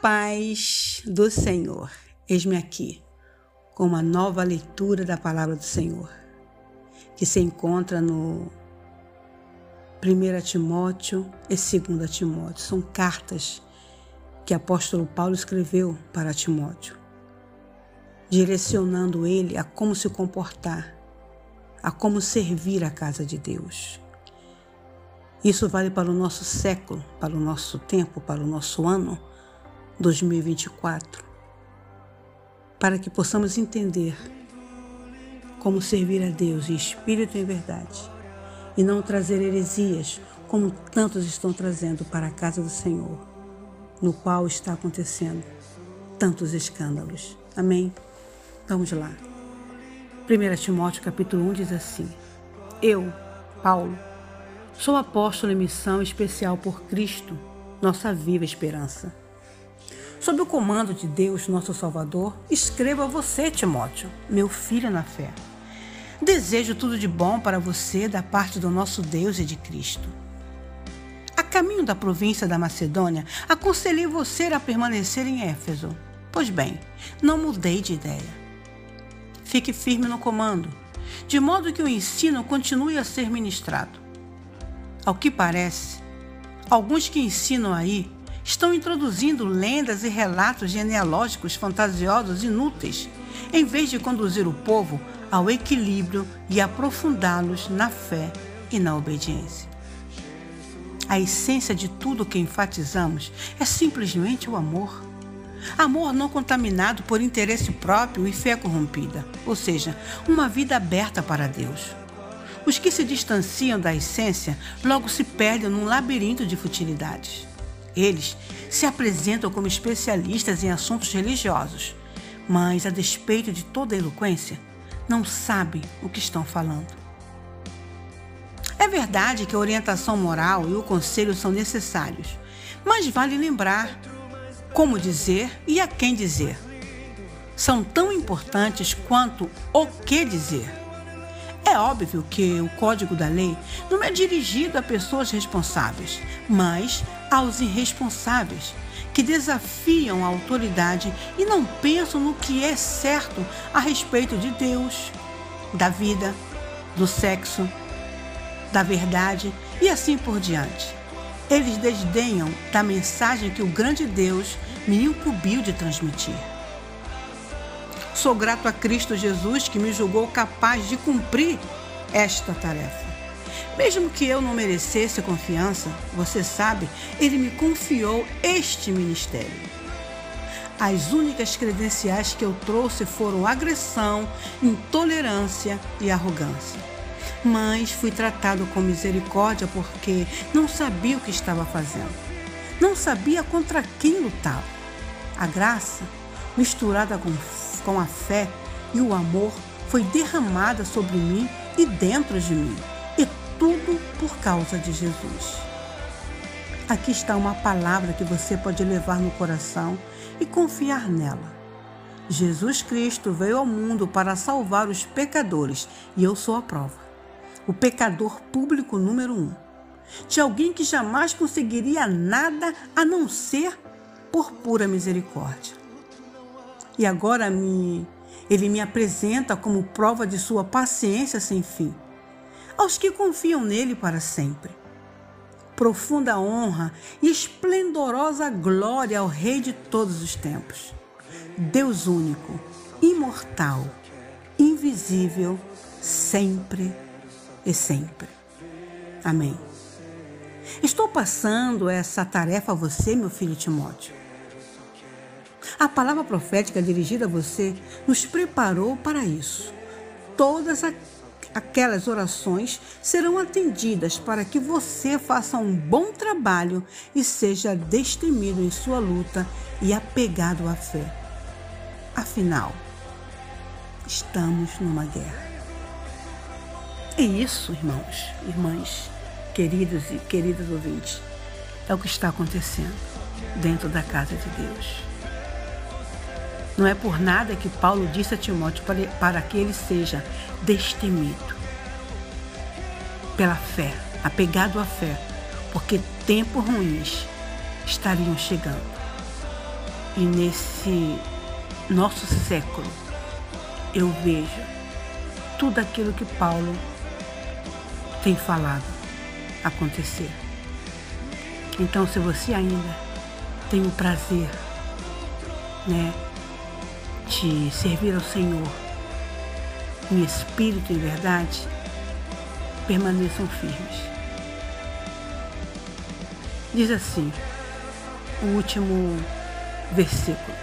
paz do Senhor. Eis-me aqui com uma nova leitura da palavra do Senhor, que se encontra no 1 Timóteo e 2 Timóteo. São cartas que o apóstolo Paulo escreveu para Timóteo, direcionando ele a como se comportar, a como servir a casa de Deus. Isso vale para o nosso século, para o nosso tempo, para o nosso ano 2024, para que possamos entender como servir a Deus em espírito e em verdade, e não trazer heresias como tantos estão trazendo para a casa do Senhor, no qual está acontecendo tantos escândalos. Amém? Vamos lá. 1 Timóteo capítulo 1 diz assim: Eu, Paulo, sou apóstolo em missão especial por Cristo, nossa viva esperança Sob o comando de Deus, nosso Salvador, escrevo a você, Timóteo, meu filho na fé. Desejo tudo de bom para você da parte do nosso Deus e de Cristo. A caminho da província da Macedônia, aconselhei você a permanecer em Éfeso. Pois bem, não mudei de ideia. Fique firme no comando, de modo que o ensino continue a ser ministrado. Ao que parece, alguns que ensinam aí estão introduzindo lendas e relatos genealógicos fantasiosos inúteis, em vez de conduzir o povo ao equilíbrio e aprofundá-los na fé e na obediência. A essência de tudo que enfatizamos é simplesmente o amor. Amor não contaminado por interesse próprio e fé corrompida, ou seja, uma vida aberta para Deus. Os que se distanciam da essência logo se perdem num labirinto de futilidades. Eles se apresentam como especialistas em assuntos religiosos, mas, a despeito de toda a eloquência, não sabem o que estão falando. É verdade que a orientação moral e o conselho são necessários, mas vale lembrar como dizer e a quem dizer. São tão importantes quanto o que dizer. É óbvio que o código da lei não é dirigido a pessoas responsáveis, mas aos irresponsáveis que desafiam a autoridade e não pensam no que é certo a respeito de Deus, da vida, do sexo, da verdade e assim por diante. Eles desdenham da mensagem que o grande Deus me incumbiu de transmitir. Sou grato a Cristo Jesus que me julgou capaz de cumprir esta tarefa. Mesmo que eu não merecesse confiança, você sabe, ele me confiou este ministério. As únicas credenciais que eu trouxe foram agressão, intolerância e arrogância. Mas fui tratado com misericórdia porque não sabia o que estava fazendo. Não sabia contra quem lutava. A graça, misturada com com a fé e o amor foi derramada sobre mim e dentro de mim, e tudo por causa de Jesus. Aqui está uma palavra que você pode levar no coração e confiar nela. Jesus Cristo veio ao mundo para salvar os pecadores e eu sou a prova. O pecador público número um. De alguém que jamais conseguiria nada a não ser por pura misericórdia e agora me, ele me apresenta como prova de sua paciência sem fim, aos que confiam nele para sempre. Profunda honra e esplendorosa glória ao Rei de todos os tempos, Deus único, imortal, invisível, sempre e sempre. Amém. Estou passando essa tarefa a você, meu filho Timóteo a palavra profética dirigida a você nos preparou para isso. Todas aquelas orações serão atendidas para que você faça um bom trabalho e seja destemido em sua luta e apegado à fé. Afinal, estamos numa guerra. É isso, irmãos, irmãs, queridos e queridas ouvintes, é o que está acontecendo dentro da casa de Deus. Não é por nada que Paulo disse a Timóteo para, que ele seja destemido pela fé, apegado à fé, porque tempos ruins estariam chegando. E nesse nosso século, eu vejo tudo aquilo que Paulo tem falado acontecer. Então, se você ainda tem o prazer, né, de servir ao Senhor em espírito e verdade, permaneçam firmes. Diz assim, o último versículo.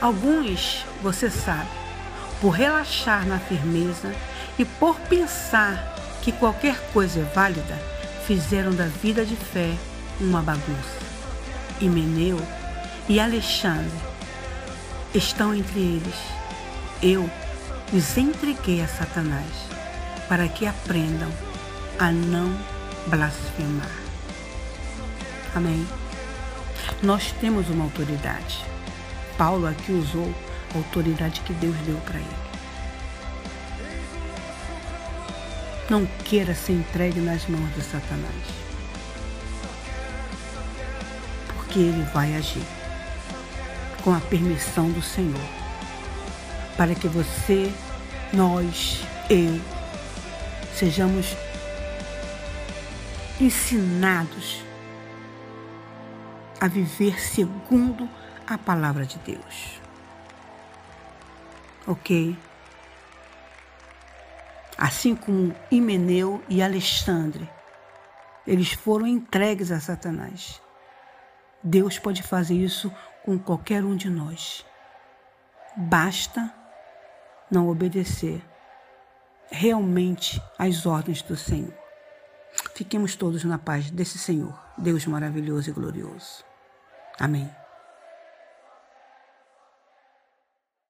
Alguns, você sabe, por relaxar na firmeza e por pensar que qualquer coisa é válida, fizeram da vida de fé uma bagunça. Himeneu e Alexandre estão entre eles. Eu os entreguei a Satanás para que aprendam a não blasfemar. Amém? Nós temos uma autoridade. Paulo aqui usou a autoridade que Deus deu para ele. Não queira ser entregue nas mãos de Satanás. Porque ele vai agir com a permissão do Senhor. Para que você, nós, eu, sejamos ensinados a viver segundo a palavra de Deus. Ok? Assim como Himeneu e Alexandre, eles foram entregues a Satanás. Deus pode fazer isso com qualquer um de nós. Basta não obedecer realmente às ordens do Senhor. Fiquemos todos na paz desse Senhor, Deus maravilhoso e glorioso. Amém.